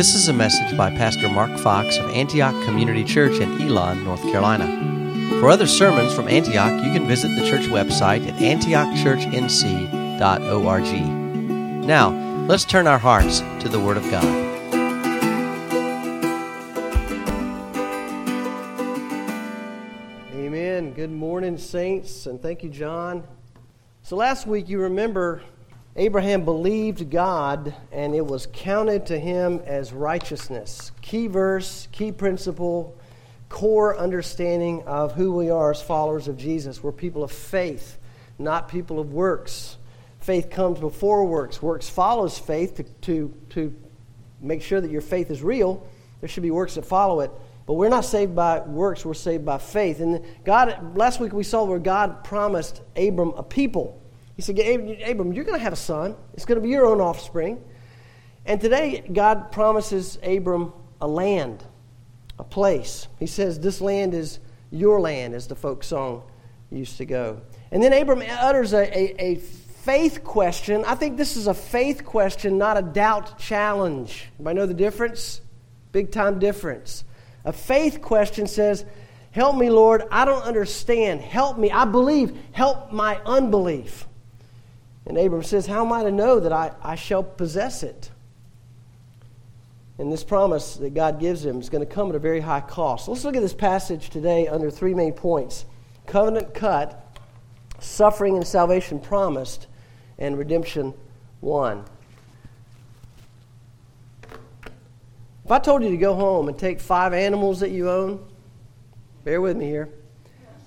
This is a message by Pastor Mark Fox of Antioch Community Church in Elon, North Carolina. For other sermons from Antioch, you can visit the church website at antiochchurchnc.org. Now, let's turn our hearts to the Word of God. Amen. Good morning, saints, and thank you, John. So last week, you remember Abraham believed God, and it was counted to him as righteousness. Key verse, key principle, core understanding of who we are as followers of Jesus. We're people of faith, not people of works. Faith comes before works. Works follows faith to, to, to make sure that your faith is real. There should be works that follow it. But we're not saved by works, we're saved by faith. And God, last week we saw where God promised Abram a people. He said, Abram, you're going to have a son. It's going to be your own offspring. And today, God promises Abram a land, a place. He says, This land is your land, as the folk song used to go. And then Abram utters a, a, a faith question. I think this is a faith question, not a doubt challenge. Anybody know the difference? Big time difference. A faith question says, Help me, Lord. I don't understand. Help me. I believe. Help my unbelief. And Abram says, How am I to know that I, I shall possess it? And this promise that God gives him is going to come at a very high cost. Let's look at this passage today under three main points covenant cut, suffering and salvation promised, and redemption won. If I told you to go home and take five animals that you own, bear with me here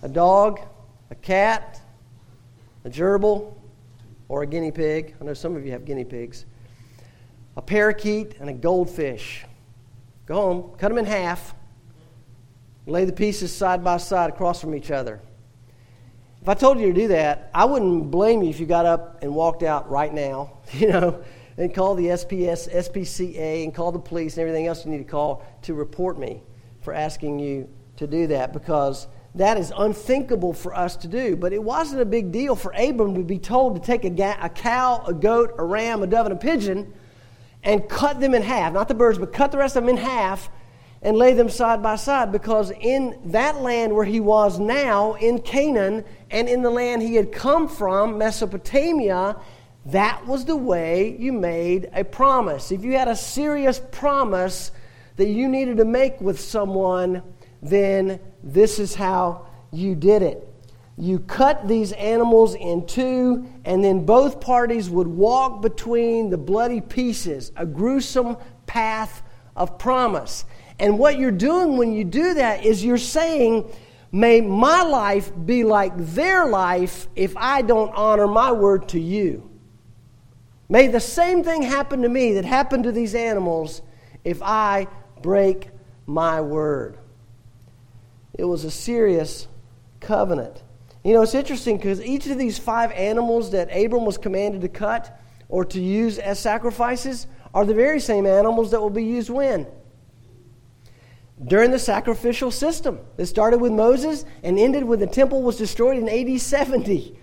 a dog, a cat, a gerbil, or a guinea pig. I know some of you have guinea pigs. A parakeet and a goldfish. Go home, cut them in half, lay the pieces side by side across from each other. If I told you to do that, I wouldn't blame you if you got up and walked out right now, you know, and called the SPS, SPCA and called the police and everything else you need to call to report me for asking you to do that because that is unthinkable for us to do. But it wasn't a big deal for Abram to be told to take a, ga- a cow, a goat, a ram, a dove, and a pigeon and cut them in half. Not the birds, but cut the rest of them in half and lay them side by side because in that land where he was now, in Canaan, and in the land he had come from, Mesopotamia, that was the way you made a promise. If you had a serious promise that you needed to make with someone, then this is how you did it. You cut these animals in two, and then both parties would walk between the bloody pieces, a gruesome path of promise. And what you're doing when you do that is you're saying, May my life be like their life if I don't honor my word to you. May the same thing happen to me that happened to these animals if I break my word. It was a serious covenant. You know, it's interesting because each of these five animals that Abram was commanded to cut or to use as sacrifices are the very same animals that will be used when? During the sacrificial system. It started with Moses and ended when the temple was destroyed in AD 70.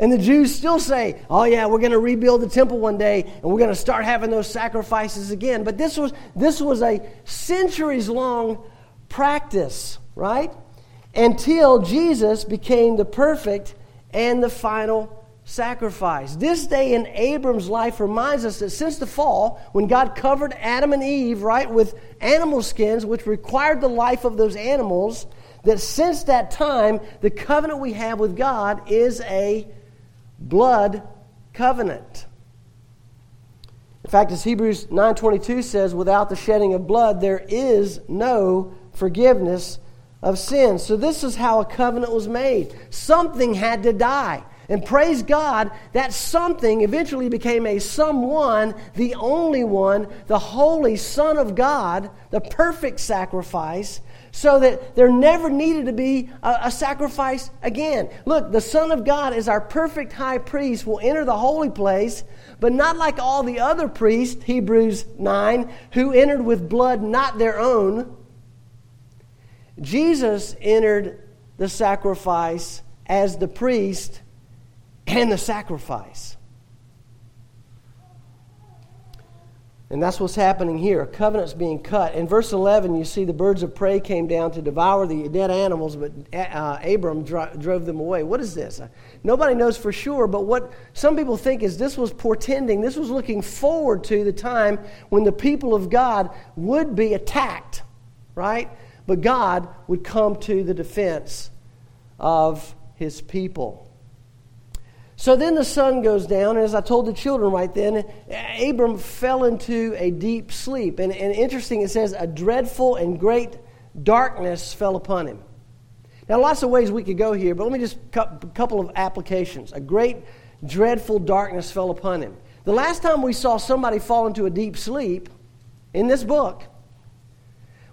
And the Jews still say, oh, yeah, we're going to rebuild the temple one day and we're going to start having those sacrifices again. But this was, this was a centuries long practice right? Until Jesus became the perfect and the final sacrifice. This day in Abram's life reminds us that since the fall, when God covered Adam and Eve, right, with animal skins, which required the life of those animals, that since that time, the covenant we have with God is a blood covenant. In fact, as Hebrews 9:22 says, without the shedding of blood there is no forgiveness of sin. So, this is how a covenant was made. Something had to die. And praise God, that something eventually became a someone, the only one, the holy Son of God, the perfect sacrifice, so that there never needed to be a, a, sacrifice again. Look, the Son of God is our perfect high priest, will enter the holy place, but not like all the other priests, Hebrews 9, who entered with blood not their own Jesus entered the sacrifice as the priest and the sacrifice. And that's what's happening here. A covenant's being cut. In verse 11, you see the birds of prey came down to devour the dead animals, but uh, Abram dro- drove them away. What is this? Uh, nobody knows for sure, but what some people think is this was portending, this was looking forward to the time when the people of God would be attacked, right? But God would come to the defense of his people. So then the sun goes down, and as I told the children right then, Abram fell into a deep sleep. And, and interesting, it says, a dreadful and great darkness fell upon him. Now, lots of ways we could go here, but let me just a couple of applications. A great, dreadful darkness fell upon him. The last time we saw somebody fall into a deep sleep in this book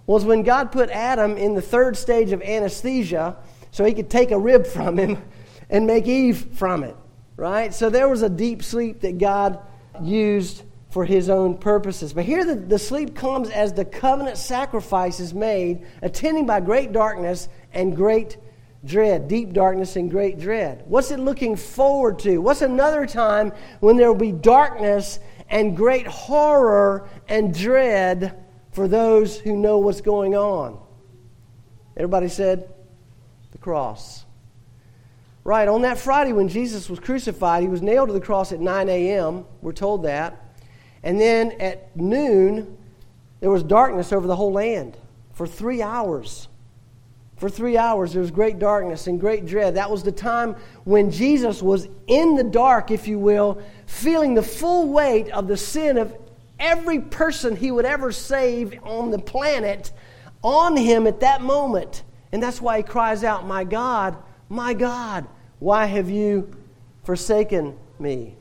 was when God put Adam in the third stage of anesthesia so he could take a rib from him and make Eve from it right? So there was a deep sleep that God used for his own purposes. But here the, the sleep comes as the covenant sacrifice is made, attending by great darkness and great dread, deep darkness and great dread. What's it looking forward to? What's another time when there will be darkness and great horror and dread for those who know what's going on? Everybody said the cross. Right, on that Friday when Jesus was crucified, he was nailed to the cross at 9 a.m. We're told that. And then at noon, there was darkness over the whole land for three hours. For three hours, there was great darkness and great dread. That was the time when Jesus was in the dark, if you will, feeling the full weight of the sin of every person he would ever save on the planet on him at that moment. And that's why he cries out, My God, my God, why have you forsaken me?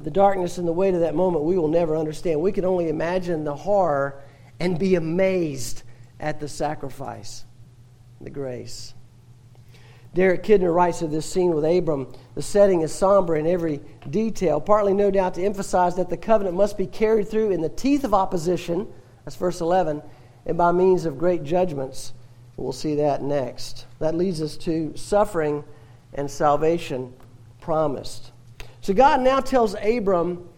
The darkness and the weight of that moment we will never understand. We can only imagine the horror and be amazed at the sacrifice, the grace. Derek Kidner writes of this scene with Abram the setting is somber in every detail, partly no doubt to emphasize that the covenant must be carried through in the teeth of opposition, that's verse 11, and by means of great judgments. We'll see that next. That leads us to suffering and salvation promised. So God now tells Abram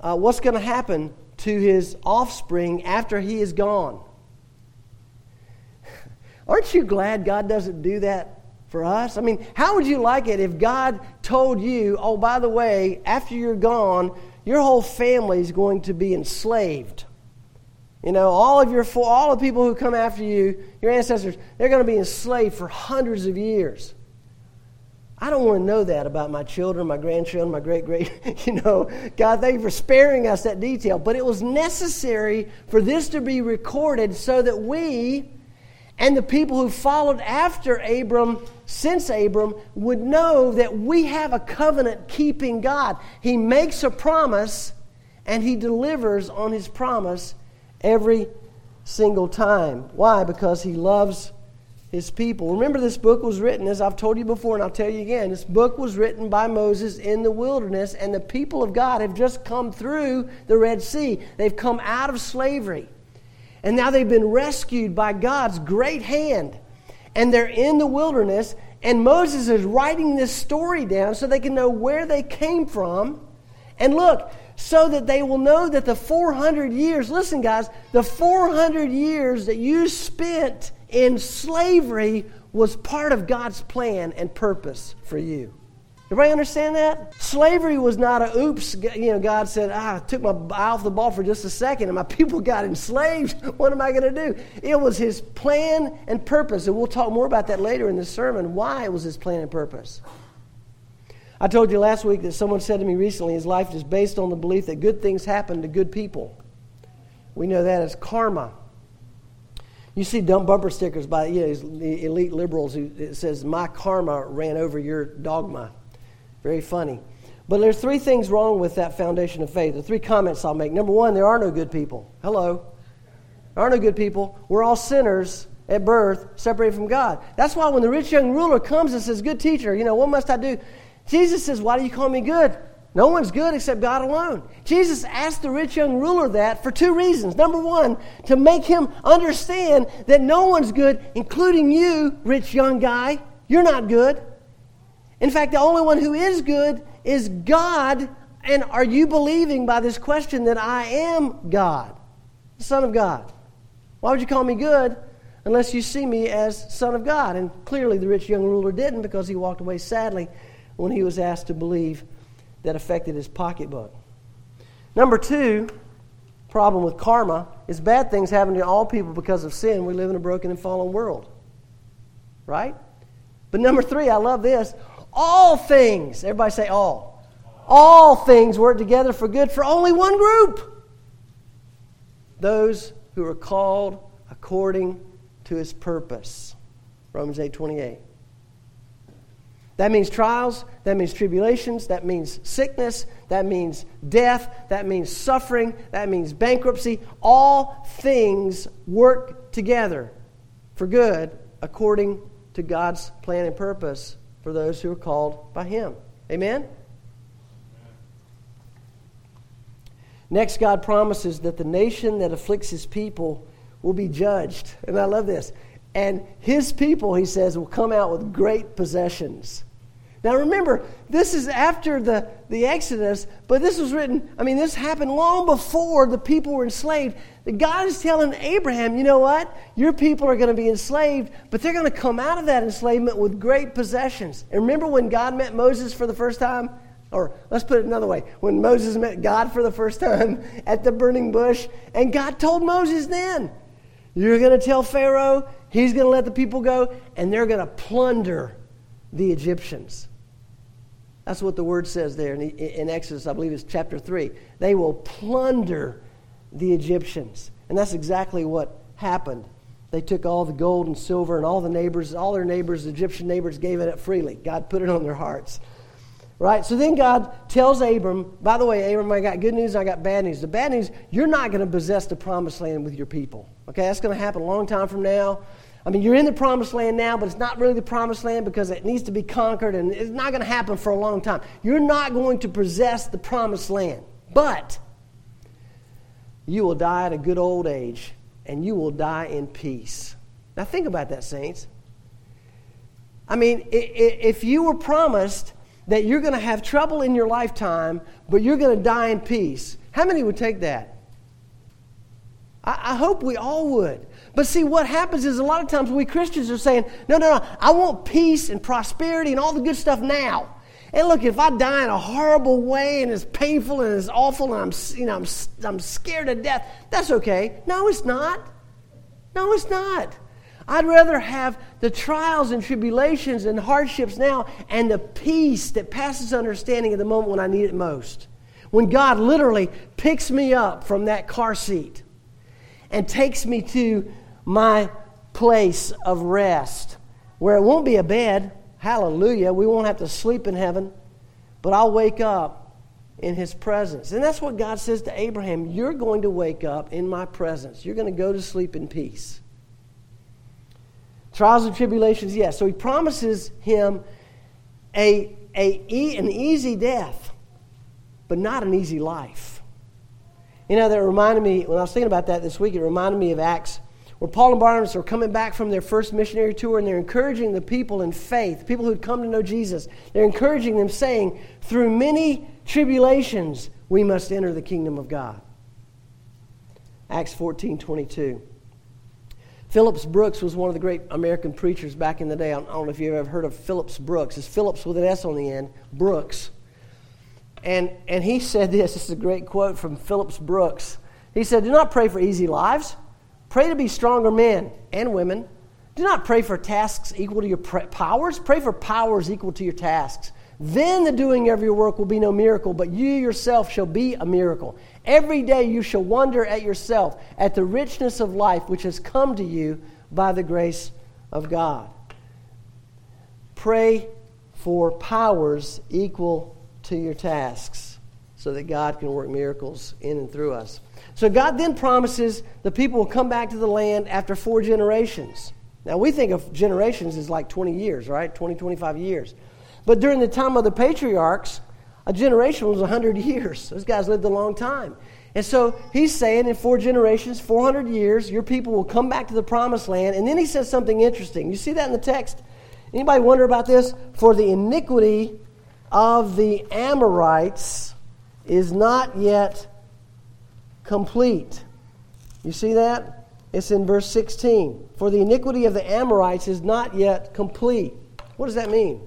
uh, what's going to happen to his offspring after he is gone. Aren't you glad God doesn't do that for us? I mean, how would you like it if God told you, oh, by the way, after you're gone, your whole family is going to be enslaved? You know, all of your all the people who come after you, your ancestors, they're going to be enslaved for hundreds of years. I don't want to know that about my children, my grandchildren, my great great. You know, God, thank you for sparing us that detail. But it was necessary for this to be recorded so that we and the people who followed after Abram, since Abram, would know that we have a covenant keeping God. He makes a promise and he delivers on his promise every single time. Why? Because he loves his people. Remember, this book was written, as I've told you before, and I'll tell you again. This book was written by Moses in the wilderness, and the people of God have just come through the Red Sea. They've come out of slavery. And now they've been rescued by God's great hand. And they're in the wilderness, and Moses is writing this story down so they can know where they came from. And look, so that they will know that the 400 years, listen, guys, the 400 years that you spent in slavery was part of God's plan and purpose for you. Everybody understand that? Slavery was not a oops, you know, God said, ah, I took my eye off the ball for just a second and my people got enslaved. What am I going to do? It was his plan and purpose. And we'll talk more about that later in the sermon, why it was his plan and purpose. I told you last week that someone said to me recently his life is based on the belief that good things happen to good people. We know that as karma. You see dumb bumper stickers by you know, the elite liberals who it says, My karma ran over your dogma. Very funny. But there's three things wrong with that foundation of faith. The three comments I'll make. Number one, there are no good people. Hello. There are no good people. We're all sinners at birth, separated from God. That's why when the rich young ruler comes and says, Good teacher, you know, what must I do? Jesus says, Why do you call me good? No one's good except God alone. Jesus asked the rich young ruler that for two reasons. Number one, to make him understand that no one's good, including you, rich young guy. You're not good. In fact, the only one who is good is God And are you believing by this question that I am God, the Son of God? Why would you call me good unless you see me as Son of God? And clearly the rich young ruler didn't because he walked away sadly when he was asked to believe that affected his pocketbook. Number two, problem with karma is bad things happen to all people because of sin. We live in a broken and fallen world. Right? But number three, I love this. All things, everybody say all. All things work together for good for only one group. Those who are called according to his purpose. Romans 8 28. That means trials, that means tribulations, that means sickness, that means death, that means suffering, that means bankruptcy. All things work together for good according to God's plan and purpose for those who are called by Him. Amen? Next, God promises that the nation that afflicts His people will be judged. And I love this. And His people, He says, will come out with great possessions. Now remember, this is after the, the Exodus, but this was written, I mean, this happened long before the people were enslaved. God is telling Abraham, you know what? Your people are going to be enslaved, but they're going to come out of that enslavement with great possessions. And remember when God met Moses for the first time? Or let's put it another way when Moses met God for the first time at the burning bush, and God told Moses then, You're going to tell Pharaoh, he's going to let the people go, and they're going to plunder the Egyptians. That's what the word says there in, Exodus, I believe it's chapter 3. They will plunder the Egyptians. And that's exactly what happened. They took all the gold and silver, and all the neighbors, all their neighbors, the Egyptian neighbors, gave it up freely. God put it on their hearts. Right? So then God tells Abram, by the way, Abram, I got good news, I got bad news. The bad news, you're not going to possess the promised land with your people. Okay, that's going to happen a long time from now. I mean, you're in the promised land now, but it's not really the promised land because it needs to be conquered and it's not going to happen for a long time. You're not going to possess the promised land, but you will die at a good old age and you will die in peace. Now, think about that, saints. I mean, if you were promised that you're going to have trouble in your lifetime, but you're going to die in peace, how many would take that? I hope we all would. But see, what happens is a lot of times we Christians are saying, no, no, no, I want peace and prosperity and all the good stuff now. And look, if I die in a horrible way and it's painful and it's awful and I'm, you know, I'm, I'm scared to death, that's okay. No, it's not. No, it's not. I'd rather have the trials and tribulations and hardships now and the peace that passes understanding at the moment when I need it most. When God literally picks me up from that car seat and takes me to my place of rest where it won't be a bed. Hallelujah. We won't have to sleep in heaven, but I'll wake up in his presence. And that's what God says to Abraham You're going to wake up in my presence, you're going to go to sleep in peace. Trials and tribulations, yes. So he promises him a, a, an easy death, but not an easy life. You know, that reminded me, when I was thinking about that this week, it reminded me of Acts where Paul and Barnabas are coming back from their first missionary tour and they're encouraging the people in faith, people who'd come to know Jesus. They're encouraging them, saying, Through many tribulations, we must enter the kingdom of God. Acts 14 22. Phillips Brooks was one of the great American preachers back in the day. I don't know if you've ever heard of Phillips Brooks. It's Phillips with an S on the end, Brooks. And, and he said this this is a great quote from Phillips Brooks. He said, Do not pray for easy lives Pray to be stronger men and women. Do not pray for tasks equal to your powers. Pray for powers equal to your tasks. Then the doing of your work will be no miracle, but you yourself shall be a miracle. Every day you shall wonder at yourself, at the richness of life which has come to you by the grace of God. Pray for powers equal to your tasks so that God can work miracles in and through us. So God then promises the people will come back to the land after four generations. Now we think of generations as like 20 years, right? 20, 25 years. But during the time of the patriarchs, a generation was 100 years. Those guys lived a long time. And so he's saying in four generations, 400 years, your people will come back to the promised land. And then he says something interesting. You see that in the text? Anybody wonder about this? For the iniquity of the Amorites is not yet complete. You see that? It's in verse 16. For the iniquity of the Amorites is not yet complete. What does that mean?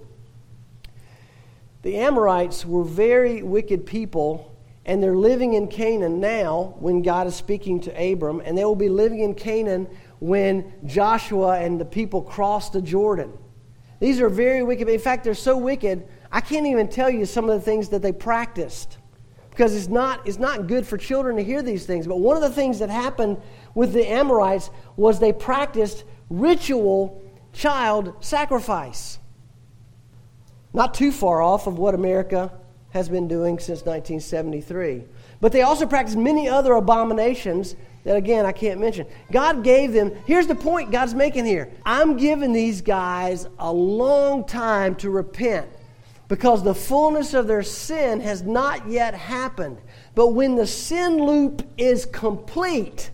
The Amorites were very wicked people, and they're living in Canaan now when God is speaking to Abram, and they will be living in Canaan when Joshua and the people cross the Jordan. These are very wicked. In fact, they're so wicked, I can't even tell you some of the things that they practiced because it's not, it's not good for children to hear these things. But one of the things that happened with the Amorites was they practiced ritual child sacrifice. Not too far off of what America has been doing since 1973. But they also practiced many other abominations that, again, I can't mention. God gave them, here's the point God's making here I'm giving these guys a long time to repent because the fullness of their sin has not yet happened. But when the sin loop is complete,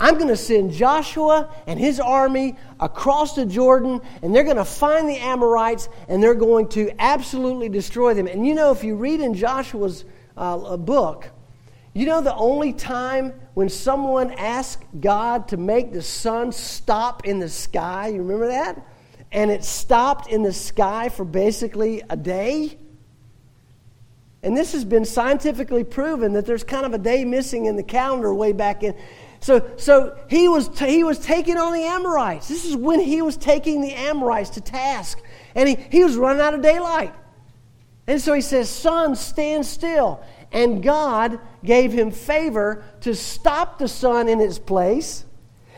I'm going to send Joshua and his army across the Jordan, and they're going to find the Amorites, and they're going to absolutely destroy them. And you know, if you read in Joshua's uh, book, you know the only time when someone asked God to make the sun stop in the sky, you remember that? And it stopped in the sky for basically a day. And this has been scientifically proven that there's kind of a day missing in the calendar way back in. So, so he, was t- he was taking on the Amorites. This is when he was taking the Amorites to task. And he, he was running out of daylight. And so he says, Sun, stand still. And God gave him favor to stop the sun in its place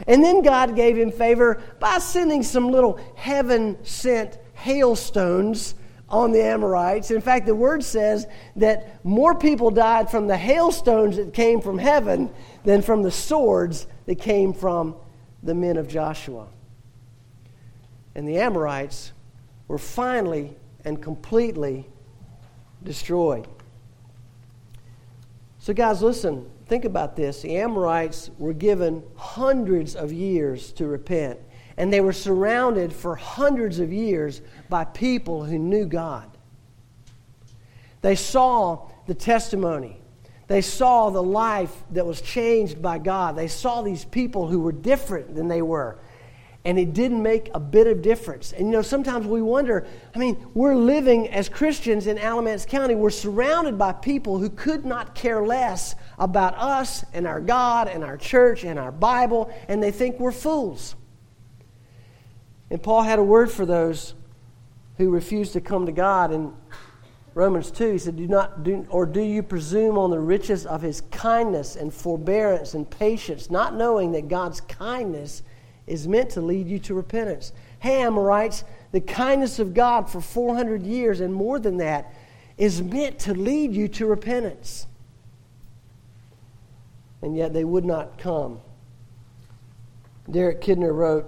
and then God gave him favor by sending some little heaven sent hailstones on the Amorites. In fact, the word says that more people died from the hailstones that came from heaven than from the swords that came from the men of Joshua. And the Amorites were finally and completely destroyed. So, guys, listen. Think about this. The Amorites were given hundreds of years to repent, and they were surrounded for hundreds of years by people who knew God. They saw the testimony. They saw the life that was changed by God. They saw these people who were different than they were and it didn't make a bit of difference. And you know, sometimes we wonder I mean, we're living as Christians in Alamance County, we're surrounded by people who could not care less about us and our God and our church and our Bible, and they think we're fools. And Paul had a word for those who refuse to come to God in Romans 2. He said, Do not do or do you presume on the riches of his kindness and forbearance and patience, not knowing that God's kindness is meant to lead you to repentance. Ham writes, the kindness of God for 400 years and more than that is meant to lead you to repentance. And yet they would not come. Derek Kidner wrote,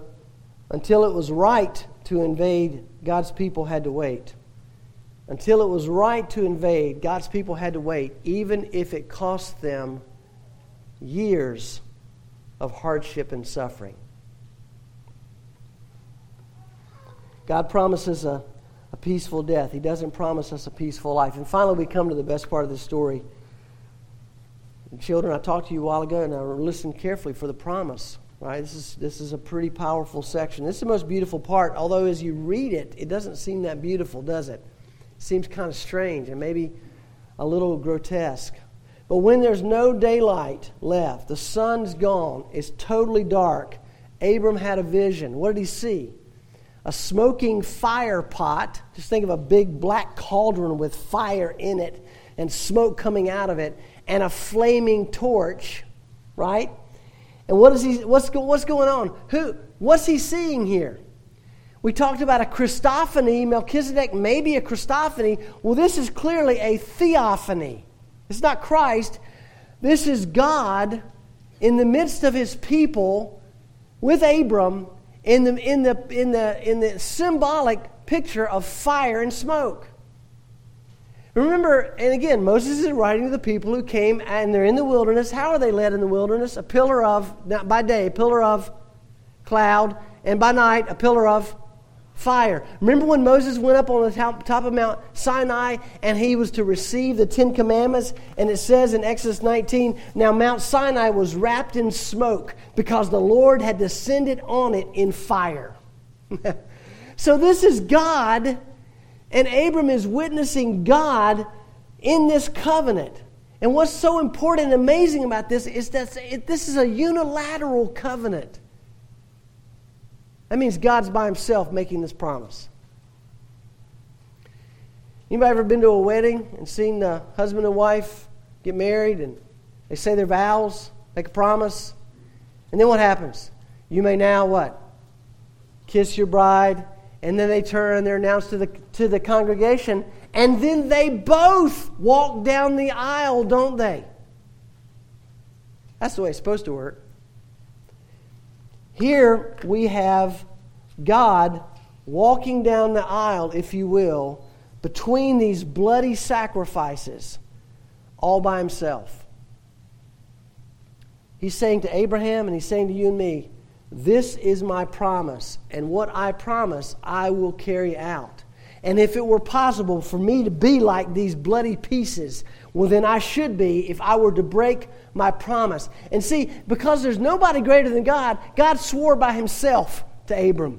Until it was right to invade, God's people had to wait. Until it was right to invade, God's people had to wait, even if it cost them years of hardship and suffering. God promises a, a peaceful death. He doesn't promise us a peaceful life. And finally, we come to the best part of the story. Children, I talked to you a while ago, and I listened carefully for the promise. Right? This is, this is a pretty powerful section. This is the most beautiful part, although as you read it, it doesn't seem that beautiful, does it? It seems kind of strange and maybe a little grotesque. But when there's no daylight left, the sun's gone, it's totally dark, Abram had a vision. What did he see? A smoking fire pot. Just think of a big black cauldron with fire in it and smoke coming out of it, and a flaming torch, right? And what is he, what's, what's going on? Who, what's he seeing here? We talked about a Christophany, Melchizedek, maybe a Christophany. Well, this is clearly a theophany. It's not Christ. This is God in the midst of his people with Abram in the, in the, in the, in the symbolic picture of fire and smoke. Remember, and again, Moses is writing to the people who came and they're in the wilderness. How are they led in the wilderness? A pillar of, not by day, a pillar of cloud, and by night, a pillar of fire. Remember when Moses went up on the top, of Mount Sinai and he was to receive the Ten Commandments? And it says in Exodus 19, now Mount Sinai was wrapped in smoke because the Lord had descended on it in fire. so this is God, and Abram is witnessing God in this covenant. And what's so important and amazing about this is that this is a unilateral covenant. That means God's by himself making this promise. Anybody ever been to a wedding and seen the husband and wife get married and they say their vows, make a promise, and then what happens? You may now what? Kiss your bride, and then they turn and they're announced to the, to the congregation, and then they both walk down the aisle, don't they? That's the way it's supposed to work. Here we have God walking down the aisle, if you will, between these bloody sacrifices all by himself. He's saying to Abraham and he's saying to you and me, This is my promise, and what I promise I will carry out. And if it were possible for me to be like these bloody pieces, well, then I should be if I were to break my promise. And see, because there's nobody greater than God, God swore by himself to Abram.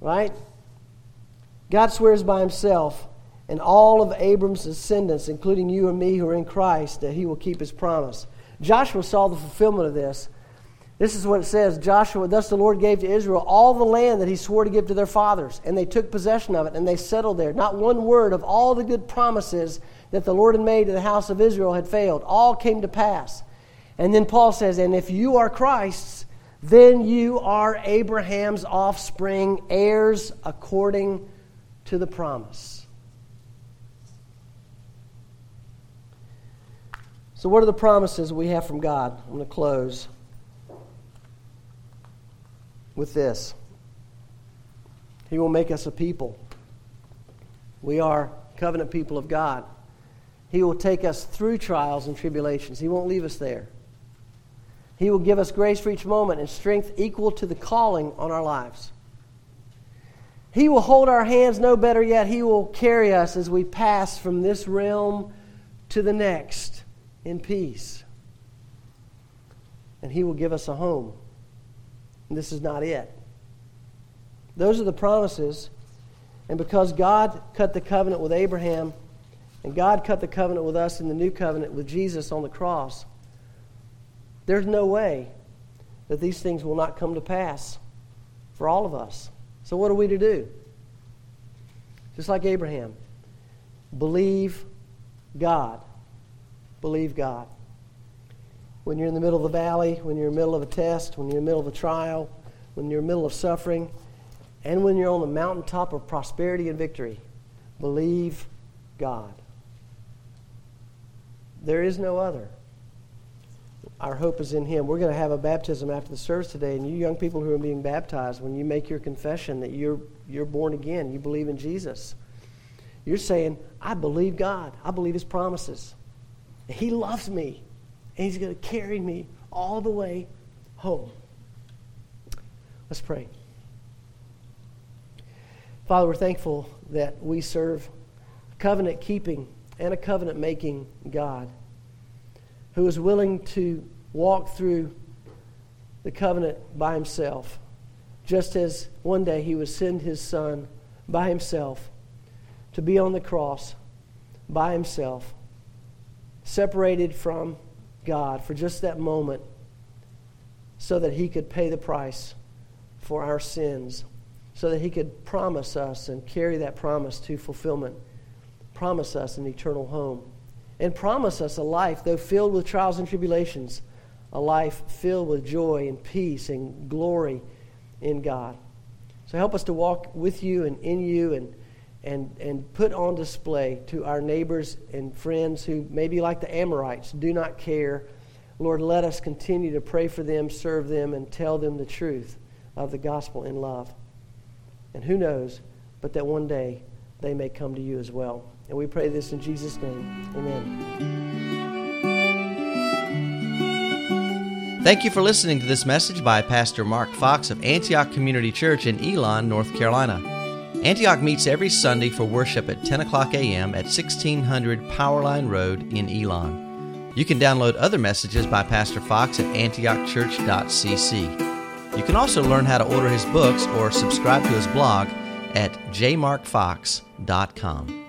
Right? God swears by himself and all of Abram's descendants, including you and me who are in Christ, that he will keep his promise. Joshua saw the fulfillment of this. This is what it says Joshua, thus the Lord gave to Israel all the land that he swore to give to their fathers, and they took possession of it, and they settled there. Not one word of all the good promises that the Lord had made to the house of Israel had failed. All came to pass. And then Paul says, And if you are Christ's, then you are Abraham's offspring, heirs according to the promise. So, what are the promises we have from God? I'm going to close with this He will make us a people. We are covenant people of God. He will take us through trials and tribulations. He won't leave us there. He will give us grace for each moment and strength equal to the calling on our lives. He will hold our hands, no better yet, He will carry us as we pass from this realm to the next in peace. And He will give us a home. This is not it. Those are the promises. And because God cut the covenant with Abraham, and God cut the covenant with us in the new covenant with Jesus on the cross. There's no way that these things will not come to pass for all of us. So, what are we to do? Just like Abraham, believe God. Believe God. When you're in the middle of the valley, when you're in the middle of a test, when you're in the middle of a trial, when you're in the middle of suffering, and when you're on the mountaintop of prosperity and victory, believe God. There is no other. Our hope is in Him. We're going to have a baptism after the service today, and you young people who are being baptized, when you make your confession that you're, you're born again, you believe in Jesus, you're saying, I believe God. I believe His promises. He loves me, and He's going to carry me all the way home. Let's pray. Father, we're thankful that we serve a covenant keeping and a covenant making God who is willing to walk through the covenant by himself, just as one day he would send his son by himself to be on the cross by himself, separated from God for just that moment, so that he could pay the price for our sins, so that he could promise us and carry that promise to fulfillment promise us an eternal home and promise us a life, though filled with trials and tribulations, a life filled with joy and peace and glory in God. So help us to walk with you and in you and, and, and put on display to our neighbors and friends who maybe like the Amorites do not care. Lord, let us continue to pray for them, serve them, and tell them the truth of the gospel in love. And who knows, but that one day they may come to you as well. And we pray this in Jesus' name. Amen. Thank you for listening to this message by Pastor Mark Fox of Antioch Community Church in Elon, North Carolina. Antioch meets every Sunday for worship at 10 o'clock a.m. at 1600 Powerline Road in Elon. You can download other messages by Pastor Fox at antiochchurch.cc. You can also learn how to order his books or subscribe to his blog at jmarkfox.com.